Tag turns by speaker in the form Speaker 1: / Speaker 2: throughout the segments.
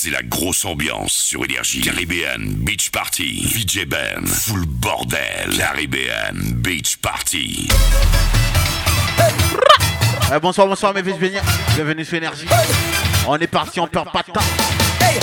Speaker 1: c'est la grosse ambiance sur Énergie. Caribbean Beach Party. VJ Ben. Full bordel. Caribbean Beach Party.
Speaker 2: Euh, bonsoir, bonsoir mes fils Bienvenue sur Énergie. On est parti, on perd pas de temps. Hey,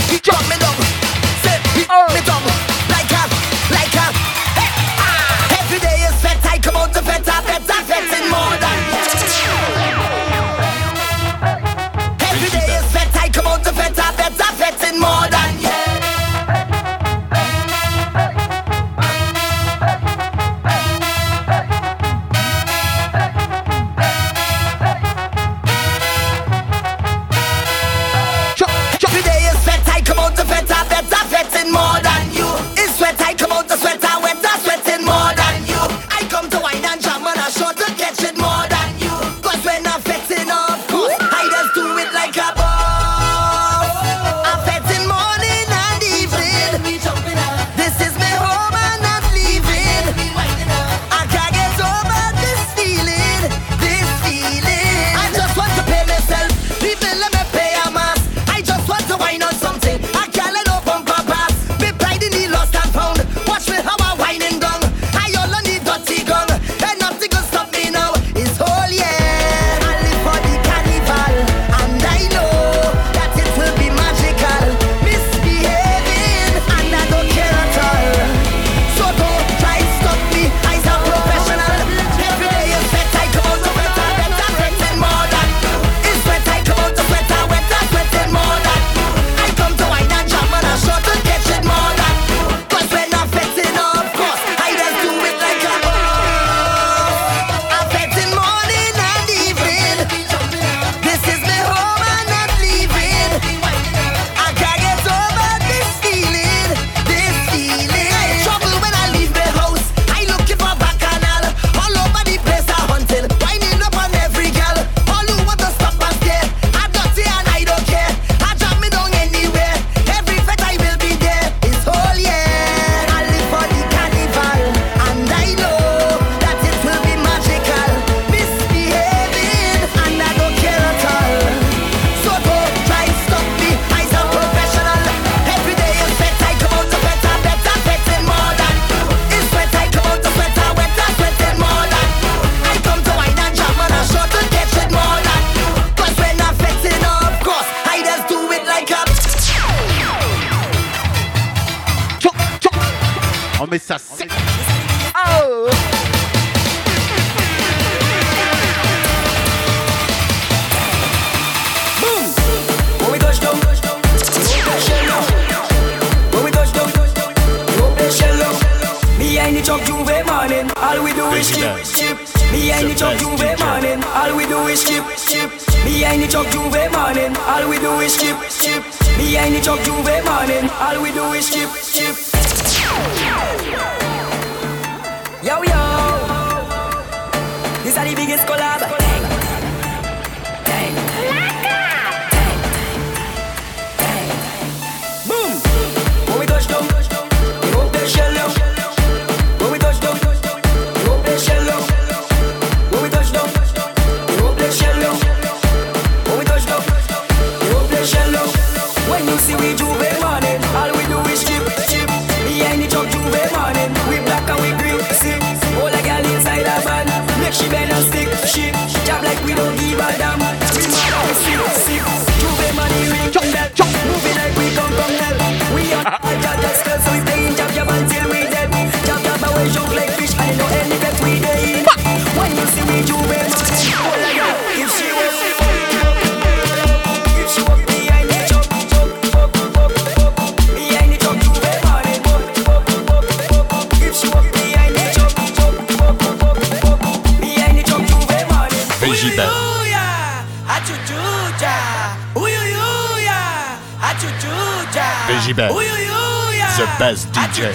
Speaker 2: we juve morning. All we do is chip, chip.
Speaker 3: Behind the
Speaker 4: jump juve morning. We
Speaker 5: black and we
Speaker 4: green,
Speaker 5: sick.
Speaker 2: All the
Speaker 4: girl inside a van.
Speaker 5: Make she bend and stick,
Speaker 4: shit. Jab like
Speaker 5: we don't
Speaker 6: give a damn. We mad and sick, sick.
Speaker 7: Juve money ring, jump, jump. Moving like we come from hell.
Speaker 5: We on all jab just spell, so we playing jab jab until we dead. Jab jab away, jump like fish. I know any get we day. When you see me juve morning. baby. The best DJ.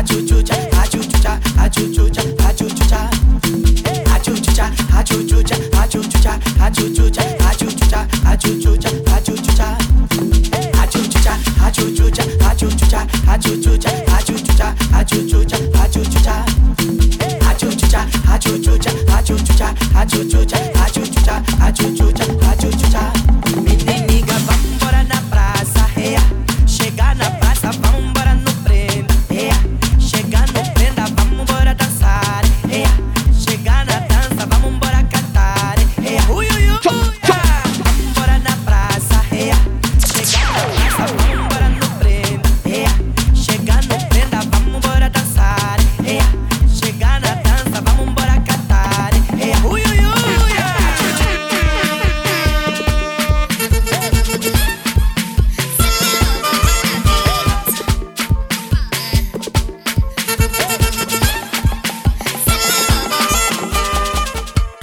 Speaker 5: Achuchucha, achuchucha, achuchucha.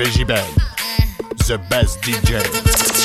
Speaker 5: Regibel, the best DJ.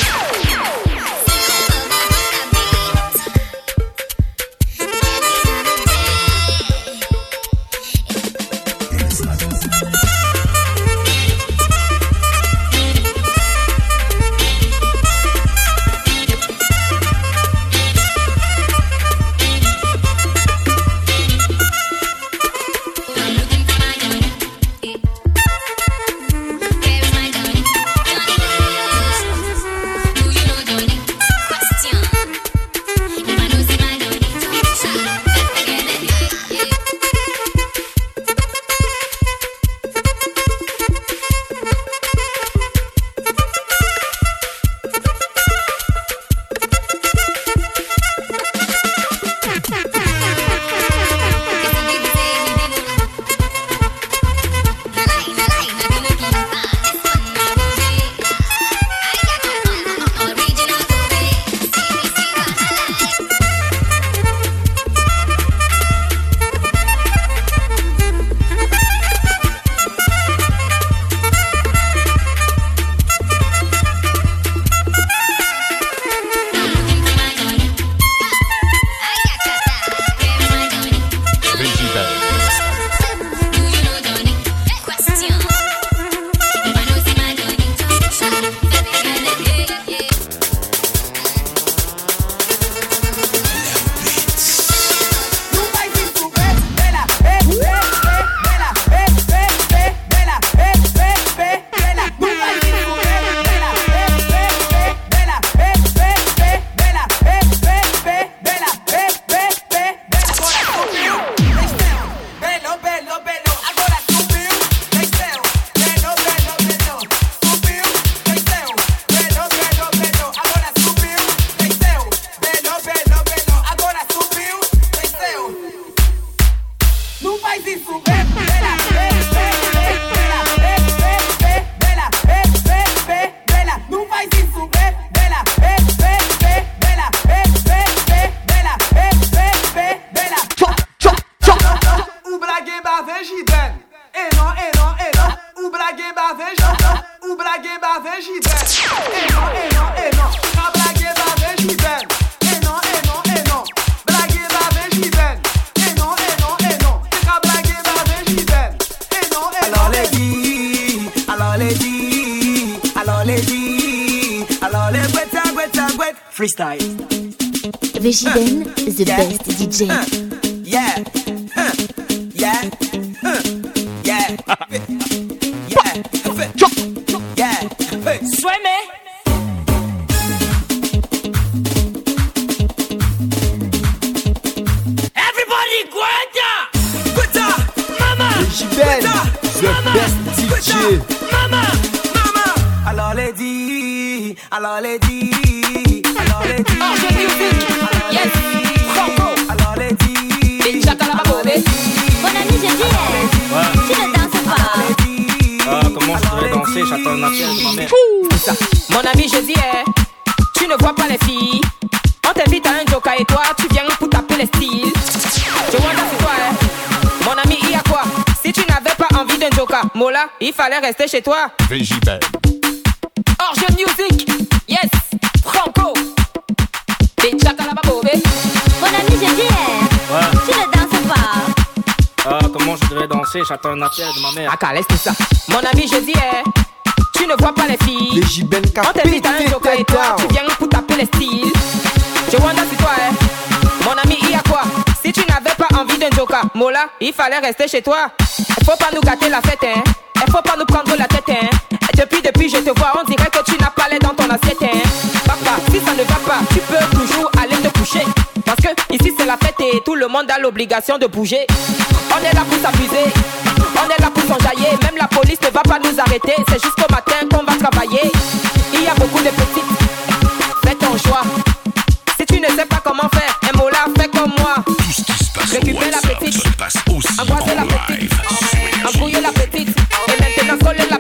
Speaker 5: Mola, il fallait rester chez toi.
Speaker 3: Végibel,
Speaker 5: Orge Music, yes, Franco. Les Chakalababobé.
Speaker 6: Mon ami, je dis, tu ne danses pas.
Speaker 7: Ah, comment je voudrais danser, j'attends un appel de ma mère.
Speaker 5: Aka, laisse tout ça. Mon ami, je dis, eh, tu ne vois pas les filles.
Speaker 2: Vegiben
Speaker 5: On t'invite à un joker et toi, tu viens pour taper les styles. Je wonder c'est toi, hein. Mon ami, il y a quoi? Si tu n'avais pas envie d'un joker, Mola, il fallait rester chez toi. Faut pas nous gâter la fête, hein. Faut pas nous prendre la tête, hein. Depuis, depuis, je te vois, on dirait que tu n'as pas l'air dans ton assiette, hein. Papa, si ça ne va pas, tu peux toujours aller te coucher. Parce que ici, c'est la fête et tout le monde a l'obligation de bouger. On est là pour s'amuser. On est là pour s'enjailler. Même la police ne va pas nous arrêter. C'est jusqu'au matin qu'on va travailler. Il y a beaucoup de petites. Récupère la petite.
Speaker 1: se passe aussi
Speaker 5: Embrasser la petite.
Speaker 1: live sur Énergie.
Speaker 5: Embrouiller la petite. Et maintenant coller la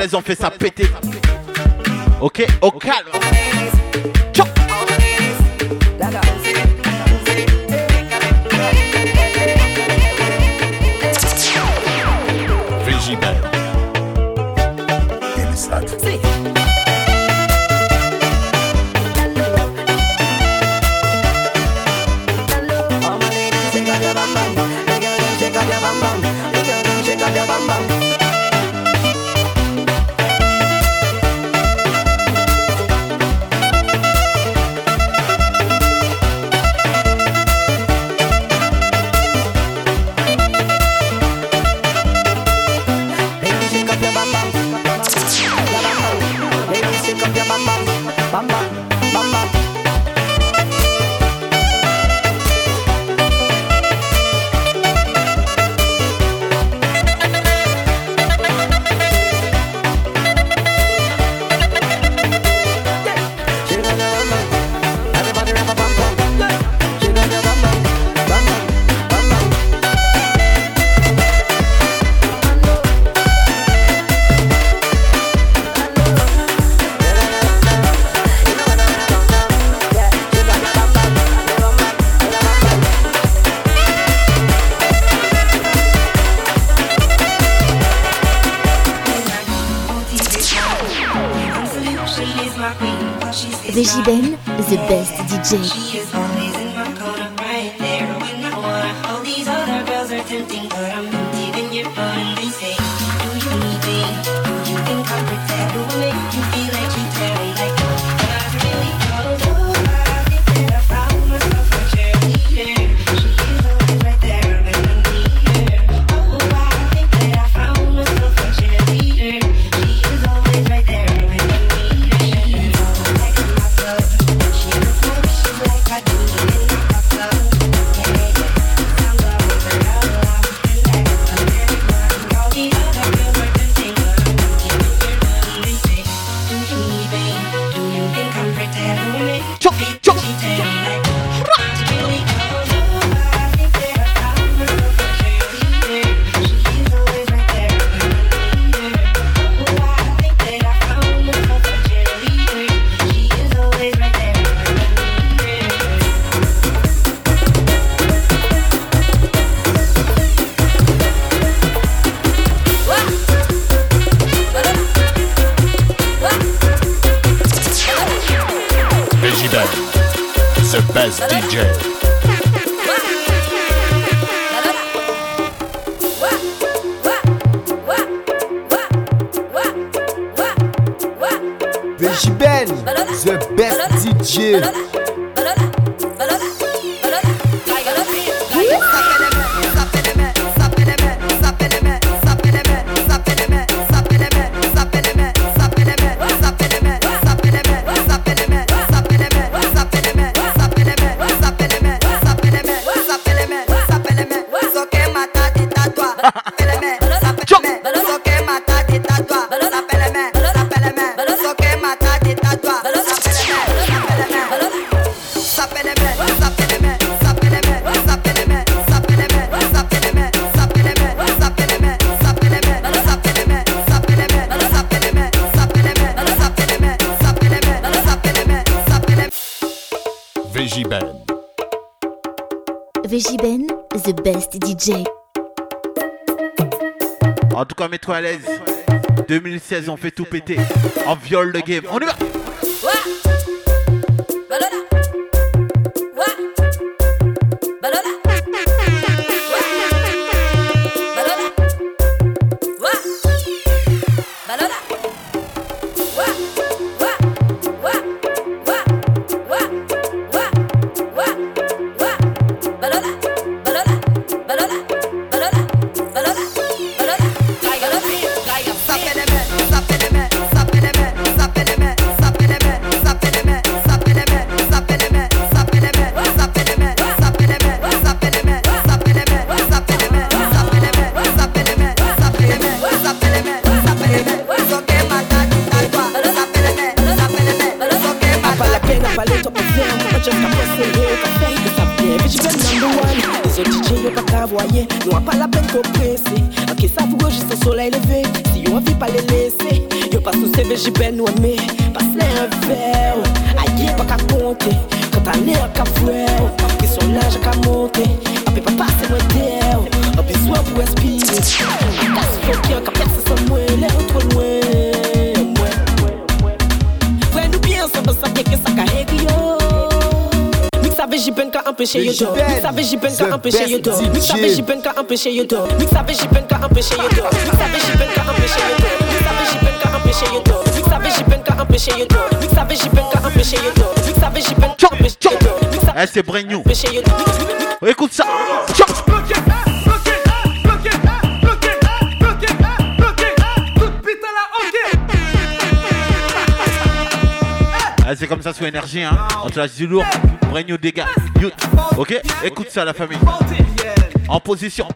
Speaker 8: les ont fait ça péter. Ok, au calme.
Speaker 6: Best 2016, on fait tout péter. On viole le game. On y va!
Speaker 9: savez, j'ai peine qu'à empêcher Yoto. Vous savez, j'ai peine qu'à empêcher Yoto. Vous savez, j'ai peine qu'à empêcher Yoto. Vous savez, j'ai peine qu'à empêcher Yoto. Vous savez, j'ai peine qu'à empêcher Yoto. Vous savez, j'ai peine qu'à empêcher Yoto. Vous savez, j'ai peine qu'à empêcher Yoto.
Speaker 10: Eh, c'est brand. Écoute ça. Ah, c'est comme ça sous énergie, hein. On te lâche du lourd. Brand new dégâts. Ok, écoute ça, la famille. En position.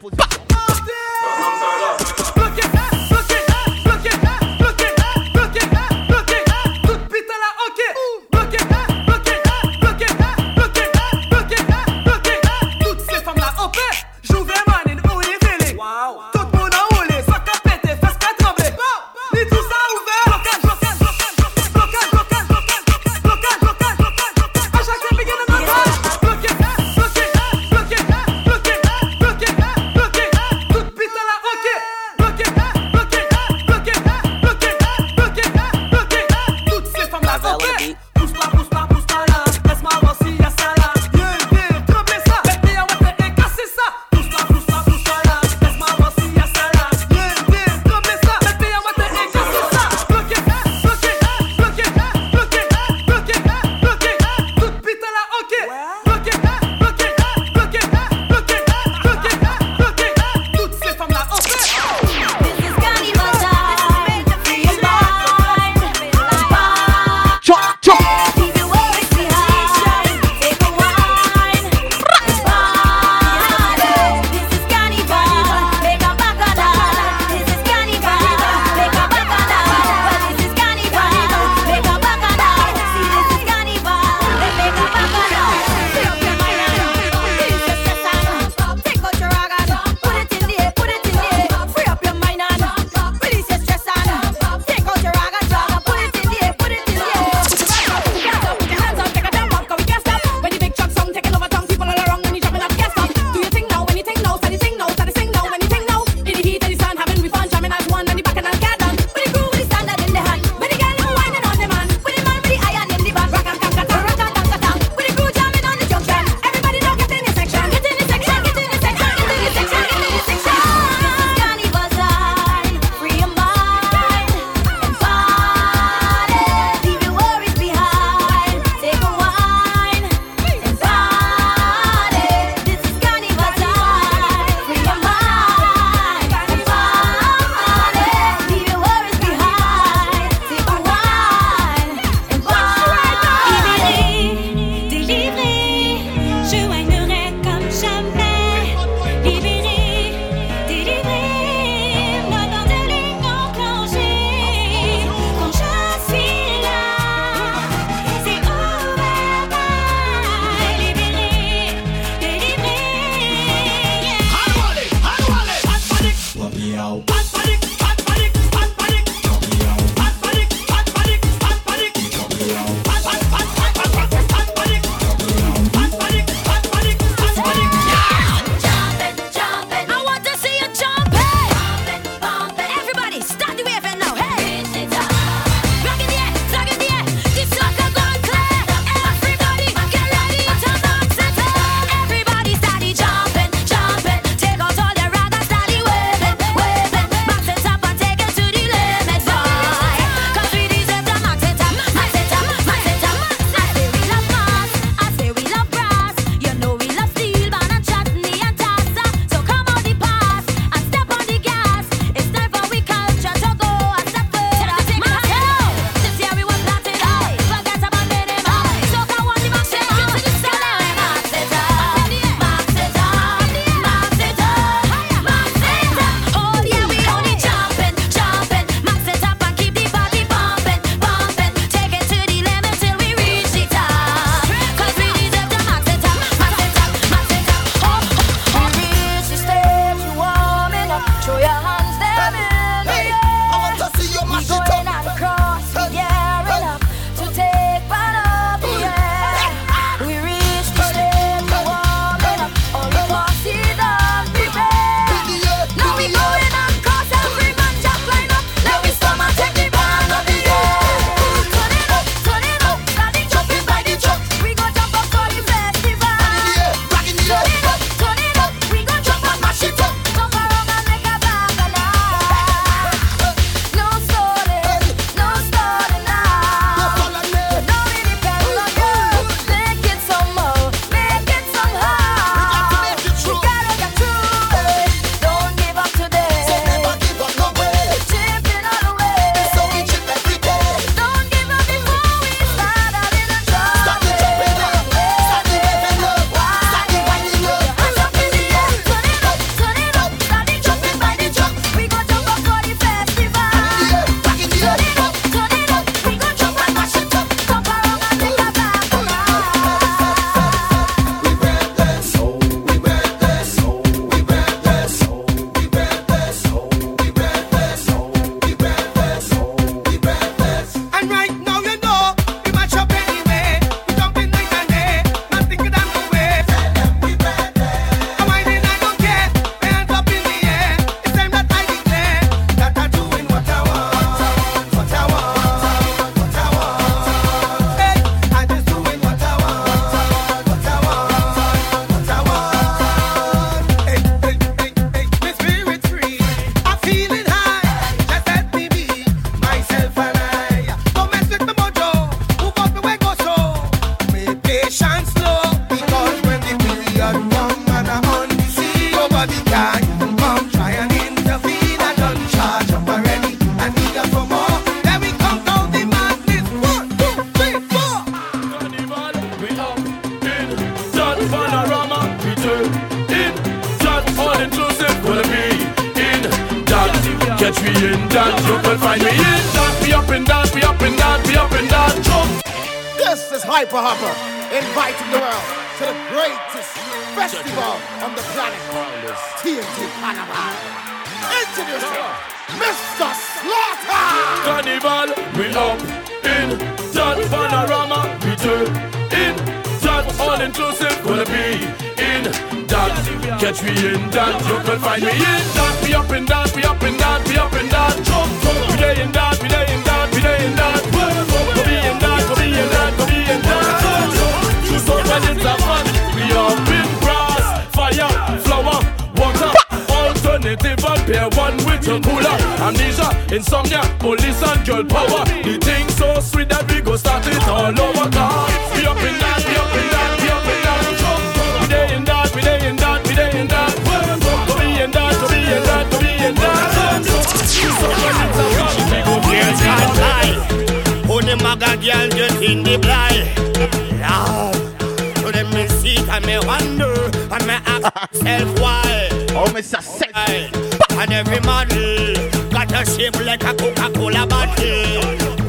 Speaker 11: And
Speaker 10: every model got a shape like a Coca-Cola bottle.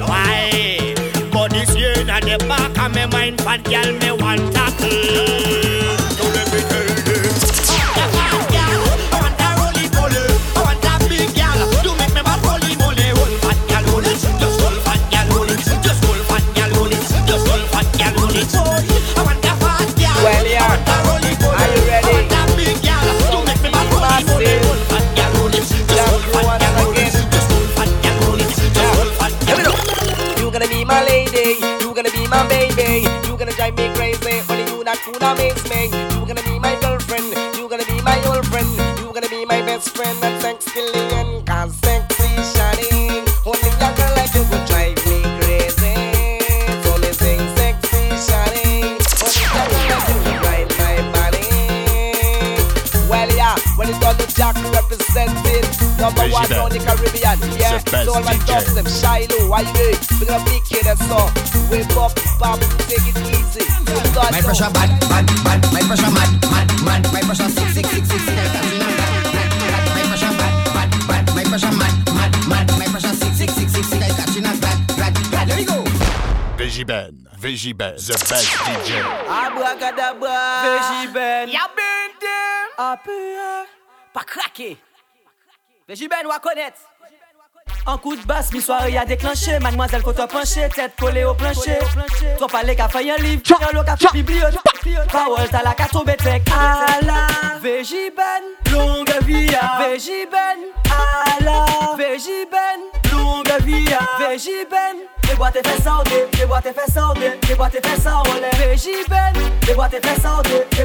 Speaker 10: Why? But this year at the back of my mind, fat girl me want tackle. You
Speaker 5: that amaze me. You gonna be my girlfriend, you gonna be my old friend, you gonna be my best friend. And sexy Lillian, number one on the Caribbean. Yeah,
Speaker 3: best
Speaker 5: so all my
Speaker 3: DJ.
Speaker 5: dogs them Shiloh, why you doing? We're gonna big kid that's all. Wake up, pop, take it easy.
Speaker 11: My pressure bad, bad, bad. My pressure mad, mad, mad. My pressure six, six, six, six. Girl, Katrina, bad, bad, bad. My pressure bad, bad, bad. My pressure mad, mad, mad. My pressure six, six, six, six. Girl, Katrina, bad, bad, bad. There we go.
Speaker 3: VJ Ben, Vigiben, the best DJ.
Speaker 5: Abracadabra.
Speaker 4: VJ Ben. Y'a ben dem.
Speaker 5: Après,
Speaker 4: Pas craqué. Mais Jubel, on connaître. En coup de basse, mi soirée a déclenché. Mademoiselle Coton penchée, tête collée au plancher. Trop parler qu'a fait un livre, un lot qu'a fait bibliothèque. Parole t'as la carte au bétec. À la VJBen, longue vie à VJBen. À la VJBen, longue vie à VJBen. Des boîtes et fesses en deux, des boîtes et fesses en deux, des boîtes et fesses en relais. VJBen, des boîtes et fesses en deux, des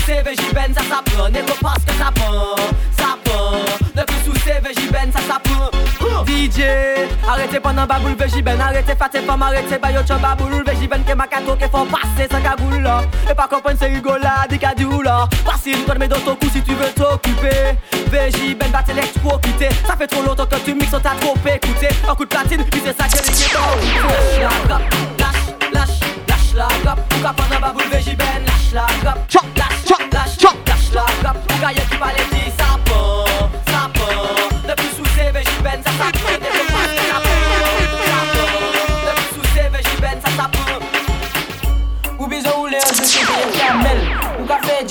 Speaker 4: sous Végiben ça ça prend Négo parce que ça pend, ça pend Ne plus sous Végiben ça ça prend DJ, arrêtez pendant baboule Végiben Arrêtez fâté femme, arrêtez bayo chan baboule Végiben que ma kato que font passer sans cagoule là. Et pas comprendre c'est rigolade, cadou là Passe une mais dans ton cou si tu veux t'occuper. Végiben va t'électrocuter. Ça fait trop longtemps que tu mixes, on t'a trop écouté. Un coup de platine, puis c'est ça que les lâche, lâche, lâche la grappe Ou qu'à prendre un baboule VJ Ben, lâche la grappe
Speaker 6: Chop,
Speaker 4: Lâche,
Speaker 6: chop,
Speaker 4: lâche,
Speaker 6: chop.
Speaker 4: lâche la grappe Ou qu'à y'a qui parle dit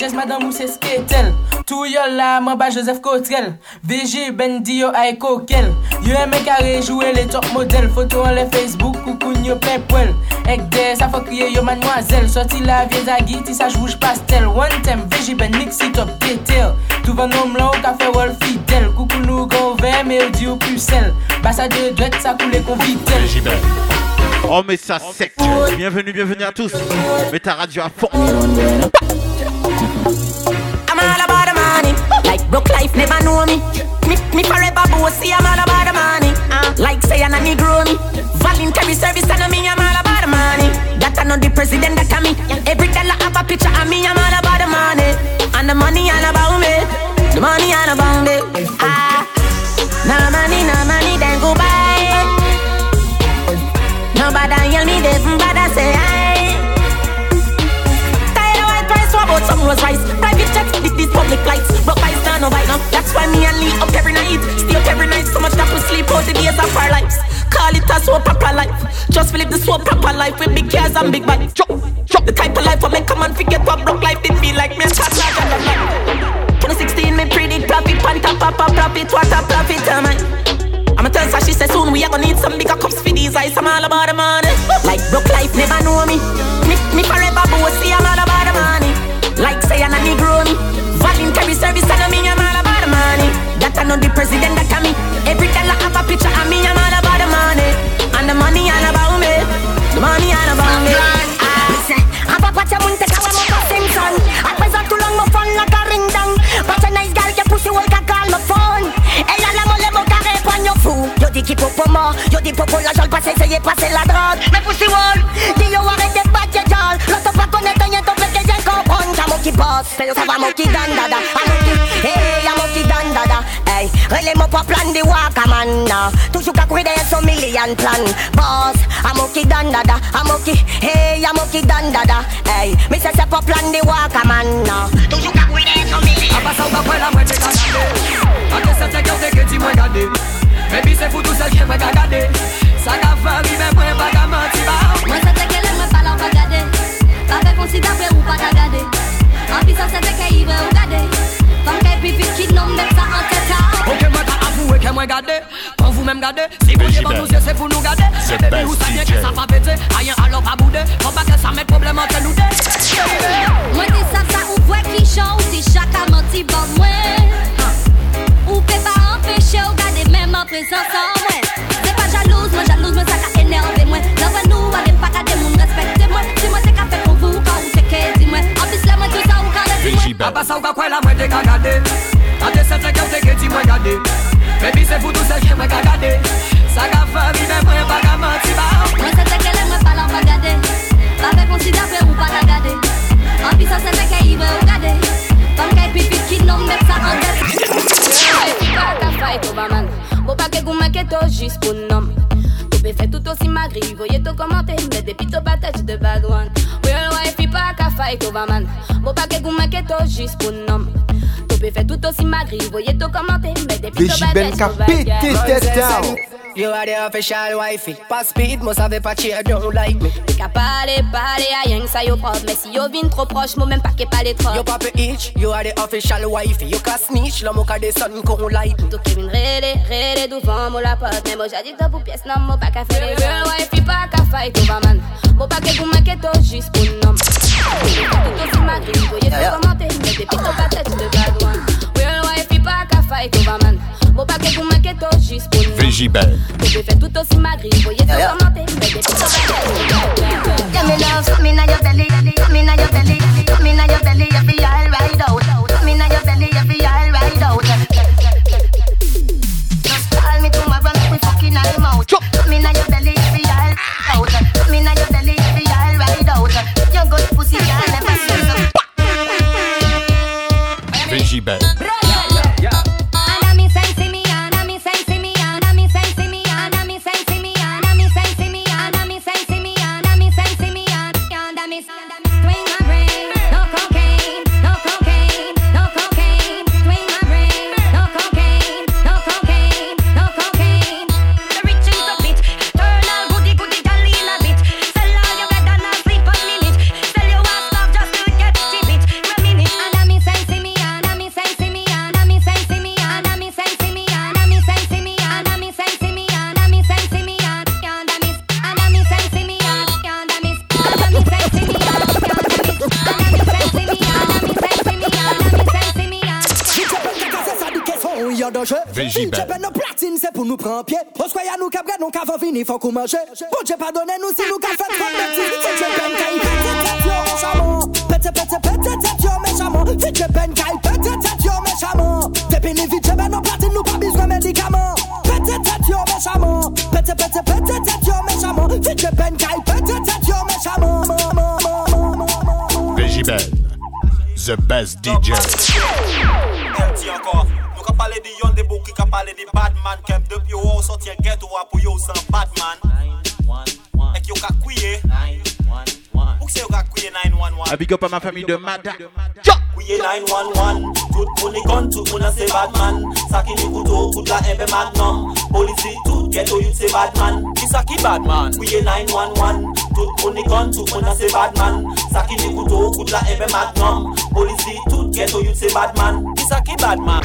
Speaker 12: mou se sketel Tou yo la, mwen ba Joseph Cotrel VG, Bendy yo ay kokel Yo eme kare joue le top model Foto an le Facebook, koukoun yo pepwel Ek de, sa fok kriye yo mademoiselle. Sorti la vie zagi, ti sa jouj pastel. One time, VG, Ben top petel Tou van nom la ou ka fe wol fidel. Koukoun nou go ve, me ou di ou pusel Basa de dwet, sa koule kon vitel
Speaker 13: VG Ben.
Speaker 6: Oh mais ça sec. Bienvenue, bienvenue à tous. Mets ta radio à fond
Speaker 14: broke life never know me. Me, me forever bossy. I'm all about the money. Uh, like say I'm a negro me. Voluntary service and me. I'm all about the money. That I know the president that come me. Every dollar have a picture of me. I'm all about the money. And the money all about me. The money all about me. Ah, no money, no money, then go buy. Nobody hear me, they bother say I. Tired of white price, what about some Rolls Royce? Private jets, these public lights. Broke by star, no bite. That's why me and Lee up every night. Stay up every night, so much that we sleep out the days of our lives. Call it a so proper life. Just live the so proper life with big cars and big bikes. Chop, chop. The type of life I make come and forget what broke life did be like. Me and chat like a 2016, me predict profit, pan top, pop, profit, what a profit, am I? I'ma tell her she say soon we are gonna need some bigger cups for these eyes. I'm all about the money. Like broke life never know me. Me, me forever bossy. I'm all about the money. Like say I'm a negro me. Voluntary service and me. I'm all about the money. That I know the president that come me. Every dollar have a picture of me. I'm all about the money. And the money all about me. The money all about me. Ah,
Speaker 2: Apa pacha mun te kawa mo pa Simpson At présent tout long mo phone ring dong But a nice girl pussy will ka call my phone Elle a la mole mo ka répondre yo fou Yo di ki popo mo Yo di popo la jol passe essayer passer la drogue Mais pussy wall Di yo arrête de battre jol L'autre pas connaître rien ton fait que j'ai comprendre Qu'à mo qui boss. C'est yo ça va mo dan dada. A mo qui Hey a mo qui dan dada. Hey Relais mo pas plan di waka man na Toujours ka courir derrière son million plan. Boss A mo qui dan dada. A mo qui Hey a mo qui dan dada. Hey Me say c'est pas plan di waka man na Toujours ka courir derrière son million.
Speaker 15: A pasa ou ka la mwen te ka gade Ate se te kyo te ke ti mwen gade Baby se foutou sel ke mwen ka gade Sa ka fari men mwen pa ka manti ba.
Speaker 16: Mwen se te ke le mwen pala ou pa gade. Pa fe konsida pe ou pa ta gade All this us take a evil gade Comme every kid nomme même ça en tête
Speaker 15: Ok, moi t'as avoué que moi gade Quand vous-même gade Si vous voulez nous yeux, c'est pour nous gade C'est
Speaker 13: bébé
Speaker 15: ou ça
Speaker 13: vient
Speaker 15: que ça va péter. Aïe, alors pas boudé Faut pas que ça mette problème entre nous deux.
Speaker 16: Moi dis ça, ça ou vrai qui chante. Si chacun menti bon moi. Ou peut pas empêcher ou gade même en présence en moi. C'est pas jalouse, moi jalouse, moi ça qu'a énervé moi. L'envoi nous, allez pas garder mon respect. Fiji Bell Abasa ou
Speaker 15: ka kwe la mwen de ka gade Ate se teke ou mwen gade Bebi se foutou se jè mwen ka Sa ka fami men mwen pa ka manti ba
Speaker 16: Mwen se teke le mwen palan pa gade Pa ve konsida fe ou pa ka gade Anpi sa se ou gade Pam kay pipit ki nom met sa an
Speaker 17: det fay ba man pa ke ke to jis pou nom tout osi magri, voye to komante depi to de bagwan Real wife pa ka fight over man Bo pa ke goumen ke to jis pou nom. Tu pe fe tout aussi magri Voye to komante Mais depi to pa touch de bad one
Speaker 18: You are the official wifey. Pass speed, must have a patchy, don't like me.
Speaker 17: Te ka pale, pale a sa yo prop Mais si yo vin tro proche, mo men pa ke pale trop
Speaker 18: You pop itch, you are the official wifey. You can snitch, la moka de sun kon light.
Speaker 17: To ke vin rele, rele douvan mo la pot Men mo jadi to pou pièce nan mo pa ka fere Real wife pa ka fight over man Mo pa ke goumen ke to jis pou nom Tout aussi magri, voye to komante Mais depi to pa touch de bad one Real wife pa ka fight over man Mo pa ke goumen ke to jis pou nom
Speaker 13: VJ Ben.
Speaker 17: Tu pe tout aussi magri, voye to komante Mais depi to pa touch de bad one
Speaker 2: Give me love, come in your belly, come in your belly, come in your belly, you feel all right out. Come in your belly, you feel all
Speaker 16: VJ
Speaker 12: VJ Ben. nos platines, c'est pour nous prendre pied. On se nous cabret, nous qu'avant fini, faut qu'on mange. Bon Dieu pardonnez nous si nous qu'avons fait trop. VJ Ben, caille, pète, yo, méchamment. Pète, pète, pète, tête, yo, méchamment. VJ Ben, caille, pète, tête, yo, méchamment. Dépini, VJ Ben, nos platines, nous pas besoin médicaments. Pète, tête, yo, méchamment. Pète, pète, pète, tête, yo, méchamment. VJ Ben, caille, pète, tête, yo, méchamment. The best DJ.
Speaker 19: pale di yon de bou ki ka pale di badman Kemp dep yo ou sot ye get ou apou yo san badman Ek yo ka kouye
Speaker 6: A big up à ma famille de Mada.
Speaker 19: Couiller 911. Tout moun est gun, tout moun a c'est Batman. Ça qui ni couteau, coup de la MB Magnum. Police, tout ghetto youth c'est Batman. Qui ça qui Batman? Couiller 911. Tout moun est gun, tout moun a c'est Batman. Ça qui ni couteau, coup de la MB Magnum. Police, tout ghetto youth c'est Batman. Qui ça qui Batman?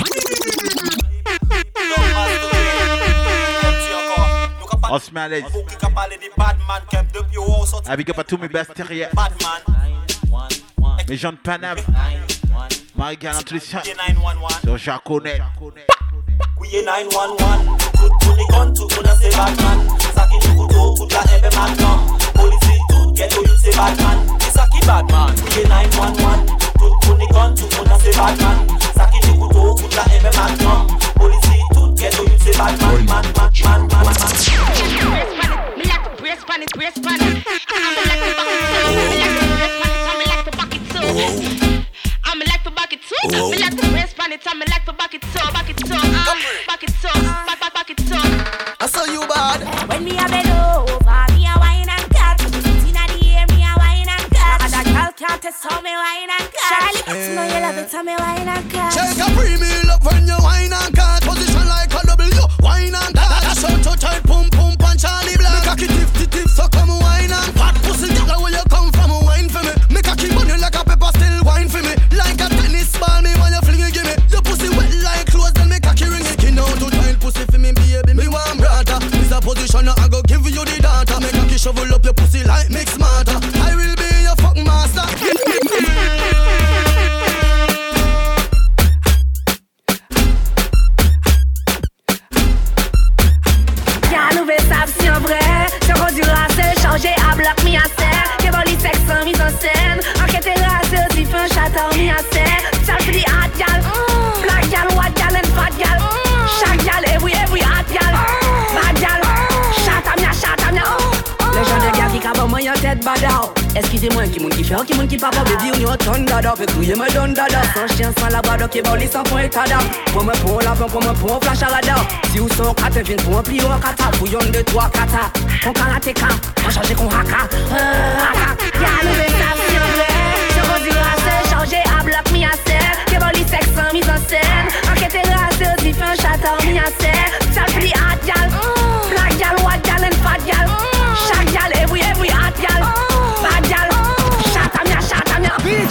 Speaker 6: On se met à l'aise. Avec up à tous mes bactériens. Mes gens de Paname. Marie Galantricia. Sur
Speaker 19: the gun to go good like every man come. To get to to to man, man, man.
Speaker 20: Me like to brace pan. I'm like to like to back it. I'm like to brace pan. I'm like to back it too. Back it too. Back it.
Speaker 12: I saw you bad.
Speaker 20: When me a bend over, me a wine and cut. Inna the air, me a wine and cut. And girl can't test how me wine and cut. Charlie, you know you love it, how me wine and cut.
Speaker 12: Shake a pre-meal up when you wine and cut. Position like a wine and. That's how to tight, pum pum punch Charlie Black. Make a kid tiff tiff tiff, so come wine and pat pussy. Girl, where you come from, wine for me. Make a on you like a pepper, still wine for me. Like a tennis ball, me when you fling it, give me. Your pussy wet like clothes, then make a key ring it. Skin out to tight pussy for me, baby. Me want brother. This a position, I go give you the data. Make a key shovel up your
Speaker 20: fait, qui moun qui pas baby ou yon ton dada Fait couiller me donne dada Sans chien, sans qui bon sans point étada Pour me pour la fin, pour me pour flash à radar Si ou vin pour un pli ou un kata. Pour yon de trois kata Kon karate ka, on change kon haka Y'a un nouvel sable si en vrai Se conduire à se à bloc mi à serre Que bon les sexe sans mise en scène Enquête et race, si fait un château mi à serre Ça fait des hot Black gal, white gal and fat gal. Mm. Chaque gal, every, every hot gal
Speaker 12: mm.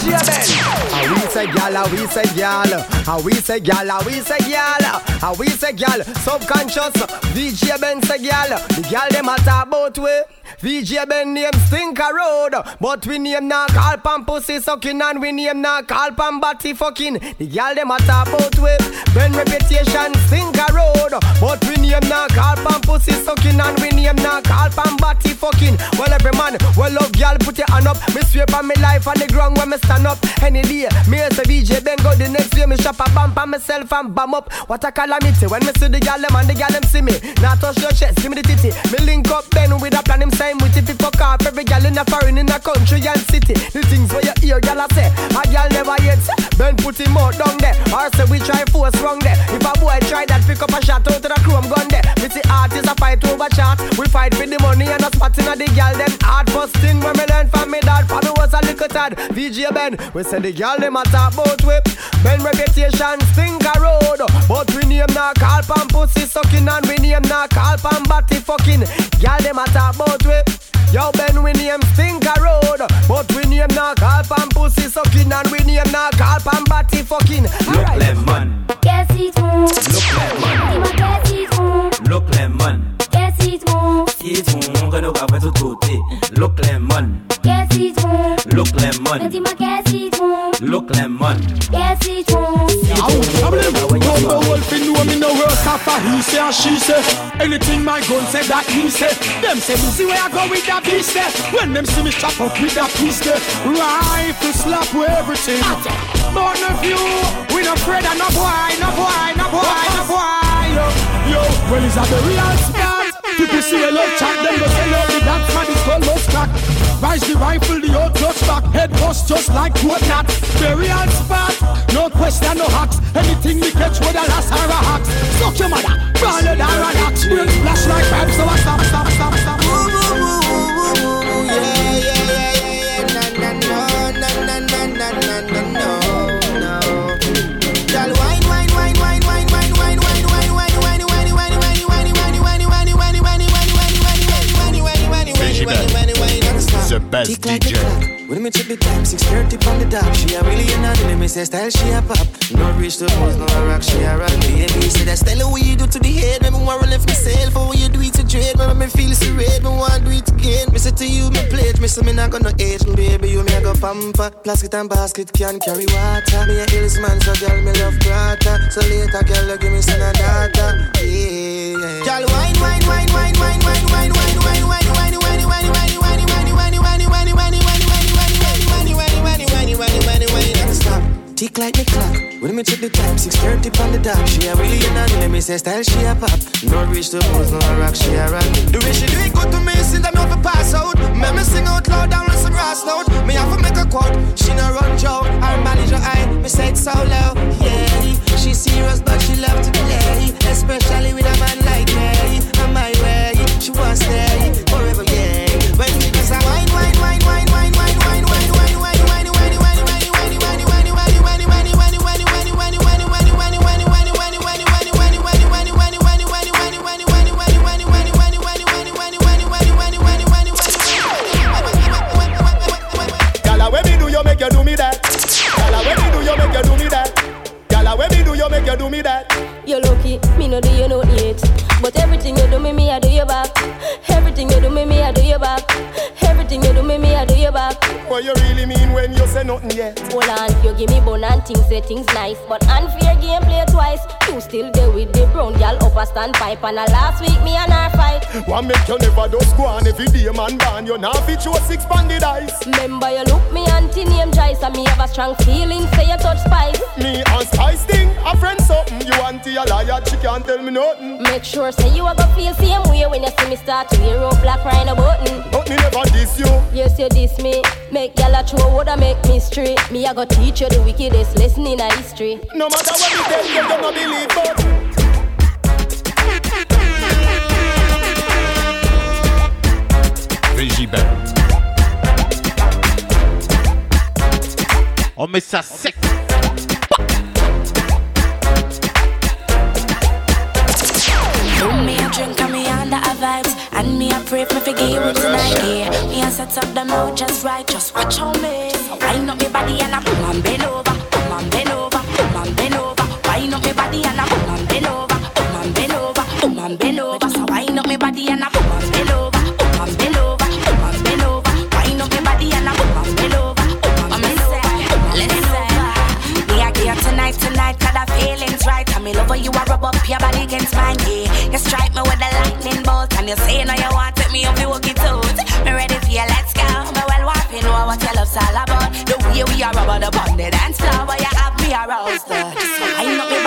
Speaker 12: Ben.
Speaker 21: How we say gal, how we say gal, how we say gal, how we say gal, how we say gal, subconscious. VJ Ben say gal, the gal dem a talk about we. VJ Ben name Stinker Road, but we name na call pan pussy sucking and we name na call pan body fucking. The gal dem a talk about we. Ben reputation Stinker Road, but we name na call pan pussy sucking and we name na call pan body fucking. Well every man, well love gal put your hand up. Me sweep on me life on the ground when me stand up. Any day, me as a VJ Ben go the next day me shop a bump on myself and bam up. What a calamity when me see the gal them and the gal them see me. Now touch your chest, give me the titty. Me link up Ben with a plan him same with it. Fuck off every gal in a foreign in a country and city. The things where you hear gal a say, a gal never yet. Ben put him out down there. Or say we try force wrong there. If a boy try that, pick up a shot out to the chrome gun there. Me see artists a fight over chat. We fight for the money and a spot in the gal them hard first thing when me was a tad. VJ Ben, we say the gal them a talk about whip. Ben reputation stinker road, but we name na call pan pussy sucking and we name na call pan body fucking. Gal them a talk about whip. Yo Ben we name stinker road, but we name na call pan pussy sucking and we name na call pan body fucking.
Speaker 16: Look lemon,
Speaker 20: Qu'est-ce qu'ils font
Speaker 16: look lemon,
Speaker 20: Dis-moi qu'est-ce qu'ils font
Speaker 16: look lemon.
Speaker 20: Qu'est-ce qu'ils font
Speaker 16: Citron, que nous va tout côté. Look lemon,
Speaker 20: Qu'est-ce qu'ils font
Speaker 16: look
Speaker 20: Mais
Speaker 16: lemon,
Speaker 20: dis-moi qu'est-ce qu'ils font
Speaker 16: look lemon.
Speaker 20: Qu'est-ce qu'ils font
Speaker 10: Come the wolf in know me no worse a say and she say. Anything my gun say that he say. Them say me see where I go with that piece there. When them see me chop up with that piece there. Rifle slap with everything. But no few, we no afraid of no boy, no boy, no boy, no boy. Yo, yo, well is that the real spot? People see a love chat, them go sell out the dance man is called love crack. Rise the rifle, the old clutch back, head bust just like good knot. The spot, no question, no hacks. Anything we catch with a lass or a hacks. Suck your fire. Brand the Daranax, brain flash like pipes, so I stop, stop, stop.
Speaker 22: The best DJ.
Speaker 23: When me check the time, 6.30 on the dot She a really a naughty, let me say style, she a pop No reach the pose, no rock, she a rock Baby, say that style, what you do to the head Make me wanna lift myself, for what you do it to dread Make me feel so red, me wanna do it again Me say to you, me pledge, me say me not gonna age me Baby, you me a go pamper Plastic and basket can carry water Me a hills man, so girl, me love brata So later, girl, you give me son a daughter Yeah, yeah
Speaker 8: Girl, wine, wine, wine, wine, wine, wine, wine, wine, wine, wine, wine, wine, wine, wine, wine, wine, wine,
Speaker 23: Tick like me clock. When me check the time, 6.30 on the dot. She a really a naughty, let me say style, she a pop. No reach the pose, no rock, she a rock.
Speaker 8: The way she do it good to me, since I'm off a pass out. Make me sing out loud down with some grass note. Me have to make a quote. She no run manage her manager eye. Me say it so low, yeah. She serious, but she love to play, especially with a man like me. On my way, she wants stay forever, yeah. When she does a wine, wine, wine, wine,
Speaker 22: you do me that?
Speaker 17: You're lucky, me no do you no yet. But everything you do me, me I do you back. Everything you do me, me I do you back. Everything you do me, me I do you back.
Speaker 22: What you really mean when you say nothing yet?
Speaker 17: Hold on, you give me bone and things say things nice. But unfair game play twice. You still there with the brown girl up a standpipe. And a last week me and her fight.
Speaker 22: One make you never do on every day, man. Ban you now fit you a six banded eyes.
Speaker 17: Remember you look me auntie name Joyce and me have a strong feeling say you touch spice.
Speaker 22: Me and Spice thing, a friend something. You auntie a liar, she can't tell me nothing.
Speaker 17: Make sure say you a go feel same way when you see me start to wear up black right a button.
Speaker 22: But me never diss you.
Speaker 17: Yes, you diss me. Make y'all a throw would make me straight. Me I go teach you the wickedest lesson in a history.
Speaker 22: No matter what you tell you, you no believe but.
Speaker 6: VJ Ben. On met ça sec.
Speaker 14: Pray for me forgive me. Me set up the mood just right Just watch on me So wind up me body and I boom and bend over Boom and bend over Boom and bend over Wind up me body and I boom and bend over Boom and bend over Boom and bend over So wind up me body and I boom and bend over Boom and bend over Boom and bend over Wind up me body and I boom and bend over Boom and bend over Listen, me a here tonight, tonight, cause the feelings right. And me love how you a rub up your body against mine, yeah. You strike me with a lightning bolt, and you say now you want take me up, walk it out. Me ready for you, let's go. Me well to know what your love's all about. The way we are rubber the bond, the dance floor, where you have me aroused. Just wind me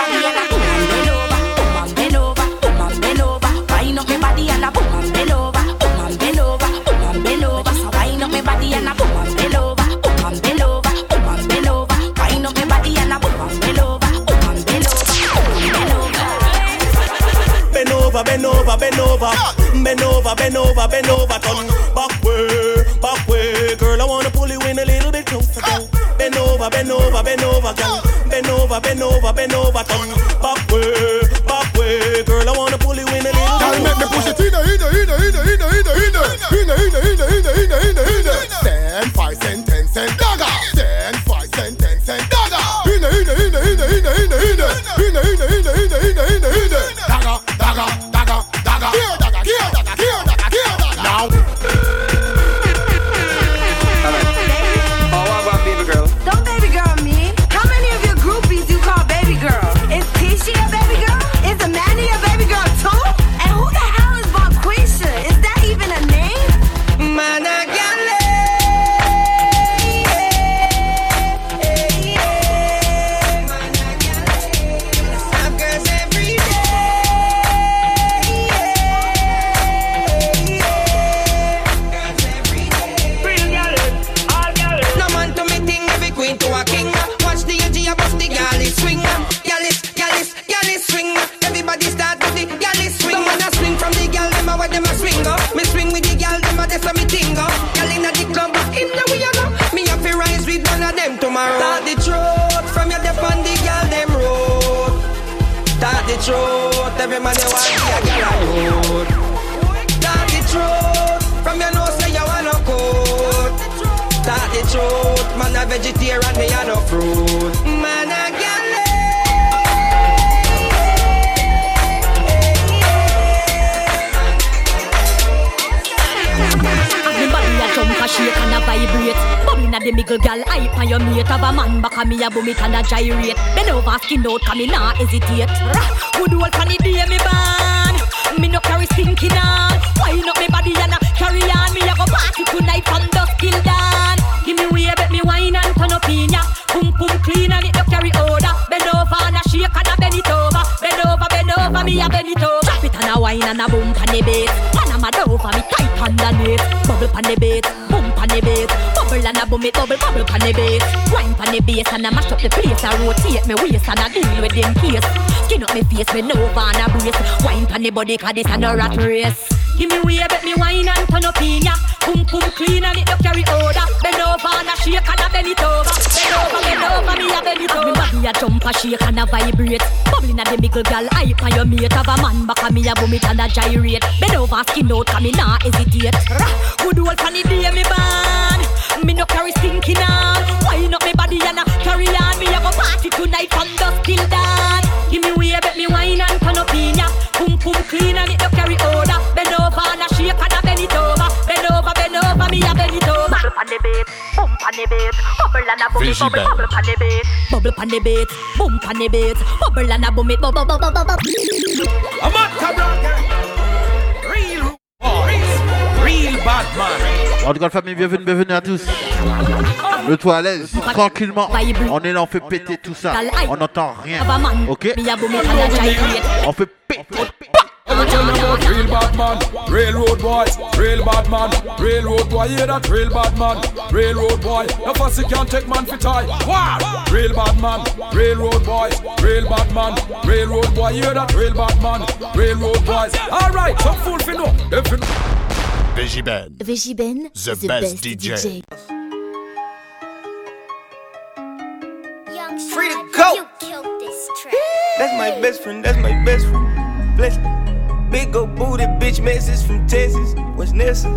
Speaker 14: over, bend over, bend over.
Speaker 22: Turn back way, back way. Girl, I wanna pull you in a little bit closer, girl. Bend over, bend over, bend over, girl. Bend over, bend over, bend over. Turn back way, back way. Girl, I wanna pull you in a little bit
Speaker 3: Girl, make me push it in in in in in in in in in in in in in in a. Ten, five cent, ten cent, dagger. Ten, five cent, ten cent, dagger. In in in in in in in in in in in in in in. Dagger, dagger, dagger, dagger.
Speaker 24: A
Speaker 25: up I rotate me waist and a deal with them case. Skin up me face, bend over and a brace. Wine pan the body cause this a no rat race. Give me way, bet me wine and turn up in ya. Pum pum clean and it no carry odor Bend over and a shake and a bend it over. Bend over, bend over, me a bend it over. Me body a jump a shake and a vibrate. Bubbling at the middle gal hype on your mate. Have a man back a me a boom it and a gyrate. Bend over skin out cause me nah hesitate. Good old funny day me born Me no carry stinking on Wine up me body and a party tonight from dusk till dawn. Give me way, bet me wine and turn up in ya. Pum pum clean and it no carry odor. Bend over and a shake and a bend it over. Bend over, bend over, me a bend it over. Bubble pan the beat, boom pan the beat. Bubble and a boom it, bubble, bubble pan the beat. Bubble pan the beat, boom pan the beat. Bubble and a boom it, bubble, bubble, bubble.
Speaker 10: I'm a Real boys, real bad man.
Speaker 6: En tout cas, la famille, bienvenue, bienvenue à tous. Le toit à l'aise, tranquillement. On est là, on fait péter tout ça. On n'entend rien. Ok On fait péter.
Speaker 10: Let me tell you about real bad man, railroad boys, real bad man, railroad boy, hear that real bad man, railroad boy. No fussy can't take man for tie. Wow, real bad man, railroad boys, real bad man, railroad boy, hear that real bad man, railroad boys. All right, some fool for no, if you
Speaker 13: VJ Ben,
Speaker 26: VJ Ben,
Speaker 13: the, best, DJ.
Speaker 8: Free to go. That's my best friend. That's my best friend. Bless. Big old booty bitch message from Texas. What's Nessa?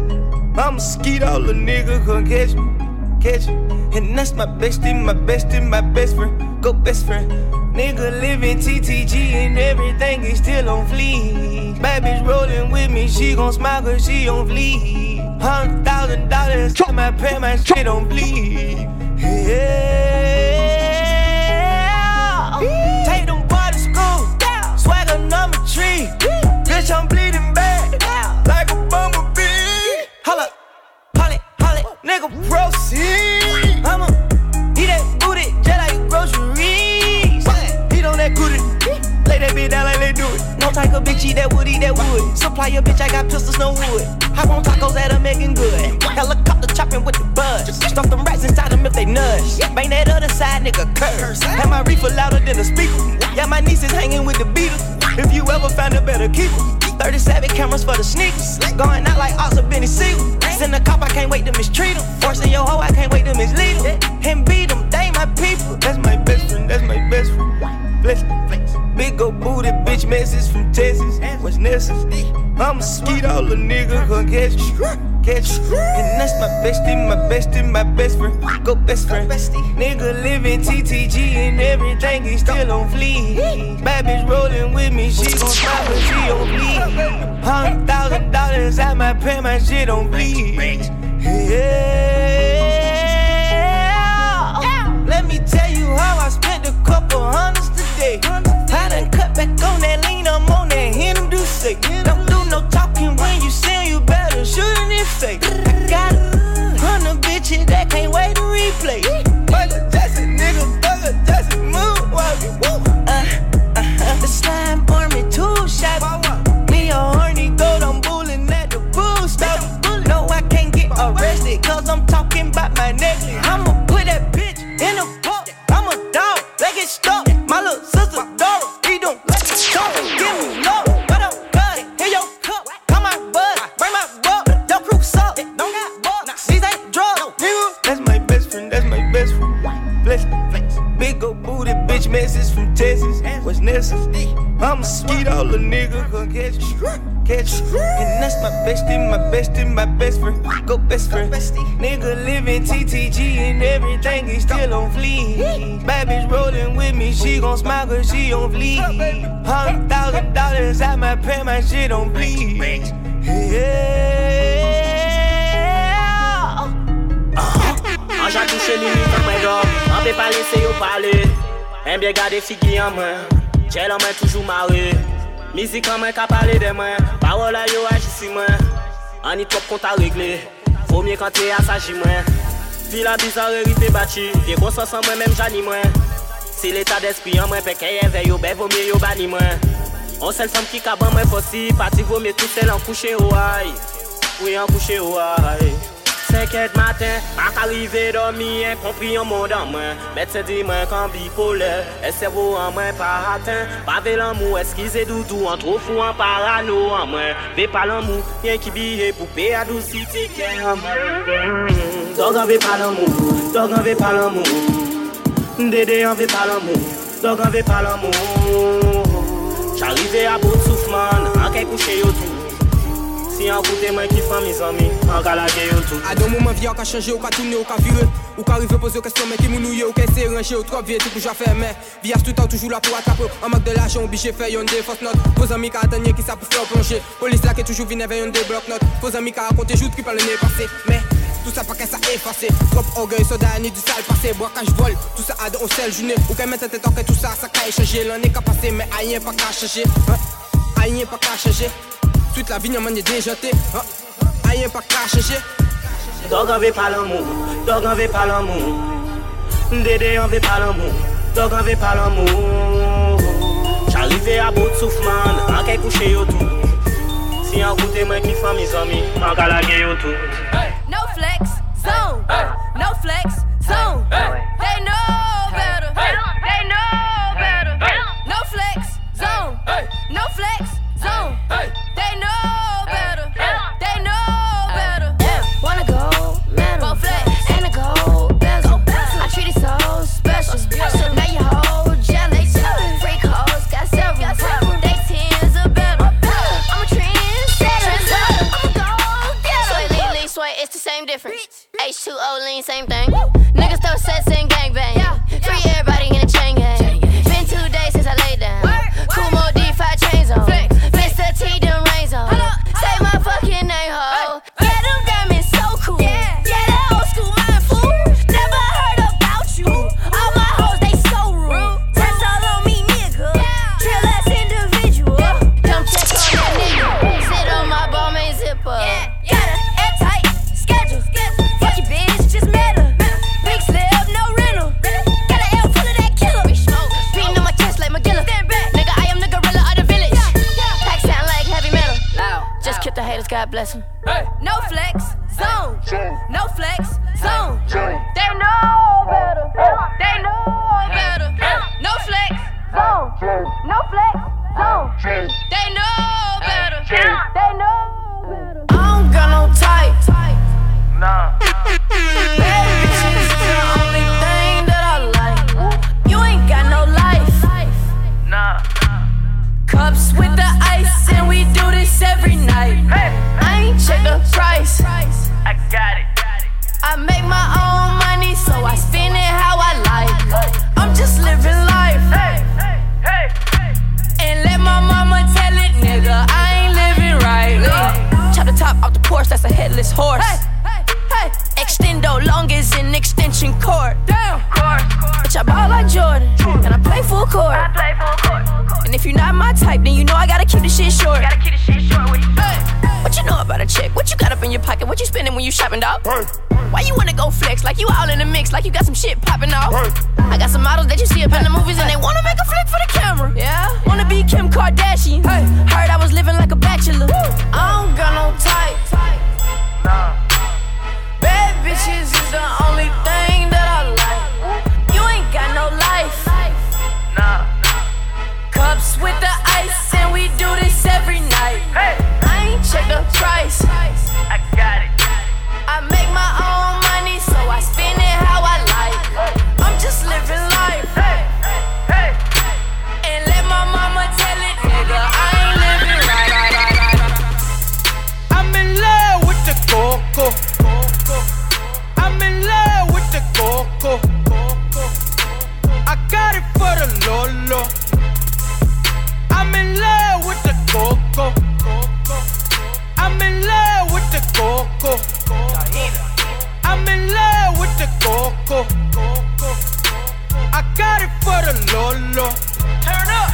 Speaker 8: I'm a skeet all the nigga come catch me. Catch. And that's my bestie, my bestie, my best friend. Go best friend. Nigga living TTG and everything is still on fleek. Bad bitch rolling with me, she gon' smile cause she on fleek. Hundred thousand dollars my pay, my shit on bleed. Catch. Catch. And that's my bestie, my bestie, my best friend. Go best friend. Nigga living TTG and everything he still on fleek. Bad bitch rolling with me, she gon' smile but she on bleed. Hundred thousand dollars at my pen, my shit on bleed. Yeah. Bestie, my my best friend. Go best friend. Nigga living TTG and everything is still on fleek. Bad bitch rolling with me, she gon' smile cause she on fleek. Hundred thousand dollars at my pay, my shit on bleed. Yeah.
Speaker 27: An jan touche limit an mwen dom An pe pale se yo pale En bie gade figi an mwen Tchel an mwen toujou mare Mizik an mwen ka pale de mwen Parola yo agisi mwen Ani trop konta regle Fomye kante asaji mwen Vila bizarerite bati Vye konsansan mwen menm jani mwen Se leta despri an mwen pekeye veyo Be vomye yo bani mwen On sel fom ki kaban mwen fosi Pati vomye tout sel an kouche ou ay Ou an kouche ou ay 5 matin, pas arrivé dormi, incompris en monde en main. Mais c'est dit moi quand bipolaire, et cerveau en main pas atteint. Pas de l'amour, esquisé doudou, en trop fou, en parano en main. Vé pas l'amour, rien qui bille, poupée à douce ticket en main. Dog en vé pas l'amour, dog en vé pas l'amour. Dédé en vé pas l'amour, dog en vé pas l'amour. J'arrivais à bout de souffle, man en quelque couché au tout. Si an koute mwen ki fan mi zami, an ka yo tout.
Speaker 28: A don mouman vi an ka chanje, ou ka toune, ou ka vire Ou ka rive pose kestyon men ki moun ouye, ou ka ese range Ou trop vie, tout pou ja fè men Vi as tout an toujou la pou atrape An mak de l'ajon, oblige fè yon de fos not Pos ami ka atenye ki sa pou fè ou plonge Polis la ke toujou vine ve yon de blok not Pos ami ka jout ki le ne pase Men, tout sa pa ke sa efase Trop orgueil, soda ni du sale passé. Bois ka j'vole, tout sa ad on sel june Ou ka mette tête en tout ça, ça ka échangé. L'an est ka passé, mais ayen pa ka changé Ayen pa ka changé Toute la vi nan man de denjante A yon pa ka chanje
Speaker 27: Dog an ve palan moun Dog an ve palan moun Dede an ve palan moun Dog an ve palan moun J'arive a bout soufman An kay kouche yo tou Si
Speaker 29: an koute mwen ki fwa mi zami, an gala gen yo tou. No flex, zone. No flex, zone. They know.
Speaker 30: When you le lolo. Turn up.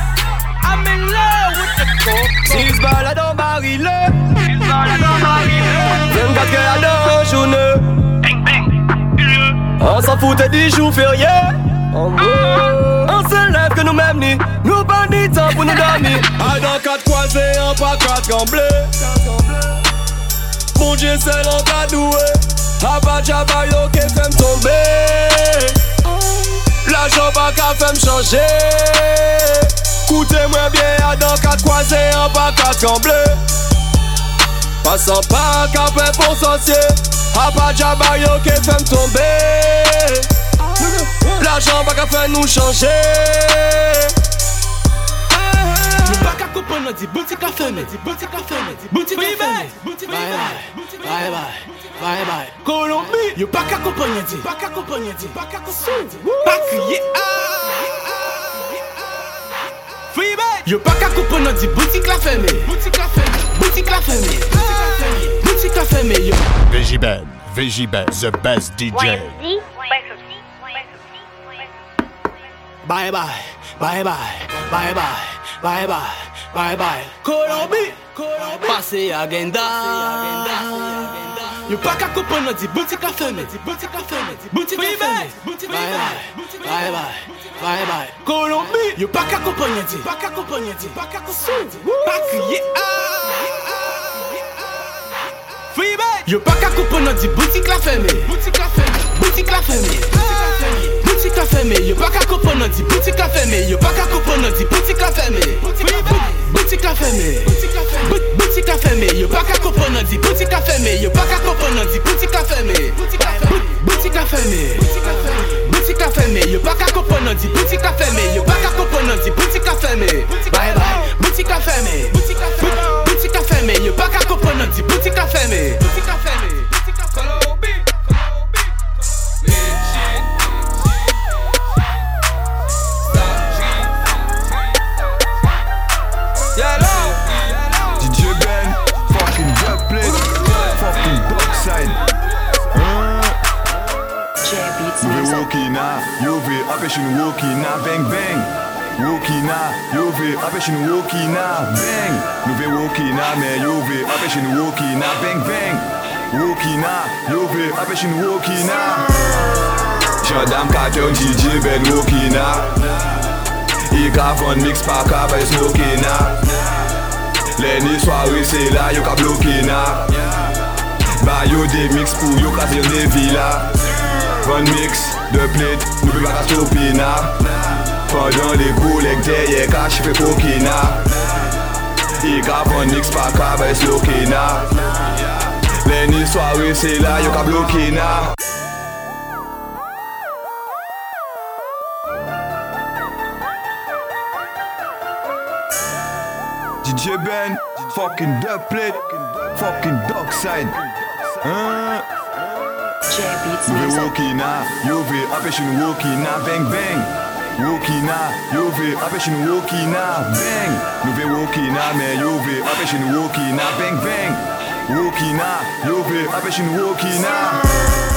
Speaker 30: I'm in love with the coco. Si je balade en baril, si je balade en baril, je me garde
Speaker 26: que la. Bang bang. On s'en foutait du jour férié. En uh-huh. on se lève que nous-mêmes ni nous pas ni temps pour nous dormir. Ah dans quatre croisés, un pas quatre gamblés. Mon Dieu, c'est l'entadoué. Abba Jabba, yo, qu'est-ce que me tomber? l'ajan baka fèm chanje Koute mwen bie adan kat kwaze an baka tremble Pasan pa kapè pon sosye A pa djaba yo ke fèm tombe L'ajan baka fèm
Speaker 31: nou chanje baka koupan nou di bouti ka fèmè Bouti ka fèmè Bouti ka Bye. Bye bye. Kolombi, yo pa ka kompanyen di. Pa ka kompanyen di. Pa ka kompanyen di. Pa kriye a. Ah, ah, ah. Freebird. Yo pa ka kompanyen di. Boutik la feme. Boutik la feme. Boutik la feme. Boutik la feme. Boutik yo.
Speaker 13: Vegibed. Vegibed. The best DJ.
Speaker 31: Bye bye. Bye bye. Bye bye. Bye bye. Bye bye. Kolombi. Kolombi. Pase agenda. Pase agenda. Yo pa ka kopan nan di bouti ka feme Bouti ka feme Bouti ka feme Bouti ka feme Bye bye Bye bye Kolombi Yo pa ka kopan nan di Pa ka kopan nan di Pa ka kopan nan di Pa kriye Freebe Yo pa ka kopan nan di bouti ka feme Bouti ka feme Bouti ka feme Bouti ka feme Yo pa ka kopan nan di bouti ka feme Yo pa ka kopan nan di bouti ka feme Bouti ka feme Bouti ka feme Bouti ka feme Yo pa ka Boutik a feme, yo pa ka kompon nan di Boutik a feme Boutik a feme Boutik a feme, yo pa ka kompon nan di Boutik a feme, yo pa ka kompon nan di Boutik a feme Bye bye, boutik a feme
Speaker 32: now, you be up and walkie now, bang. You be walkie now, man, you be walkie now, bang bang. Walkie now, you be up and walkie now. Shadam cartoon GG ben walkie now. Ika fun mix pack up by smoking now. Lenny soirée c'est là, you ka bloqué now. Bah yo des mix pour yo casser des villas. Fun mix, de plate, nous be pas stopper now. Fadan li koulek deye ka chife kokina I gavon niks pa ka bay slokina Leni sware se la yo ka blokina DJ Ben, fucking dub plate, fucking dog side. Hein? J-Beats Music. Yo walking now, yo be up and walking now, bang bang. Walkie na, yo ve apeshin walkie na bang. Nous ve walkie na, mais yo ve apeshin walkie na bang bang. Walkie na, yo ve apeshin walkie na.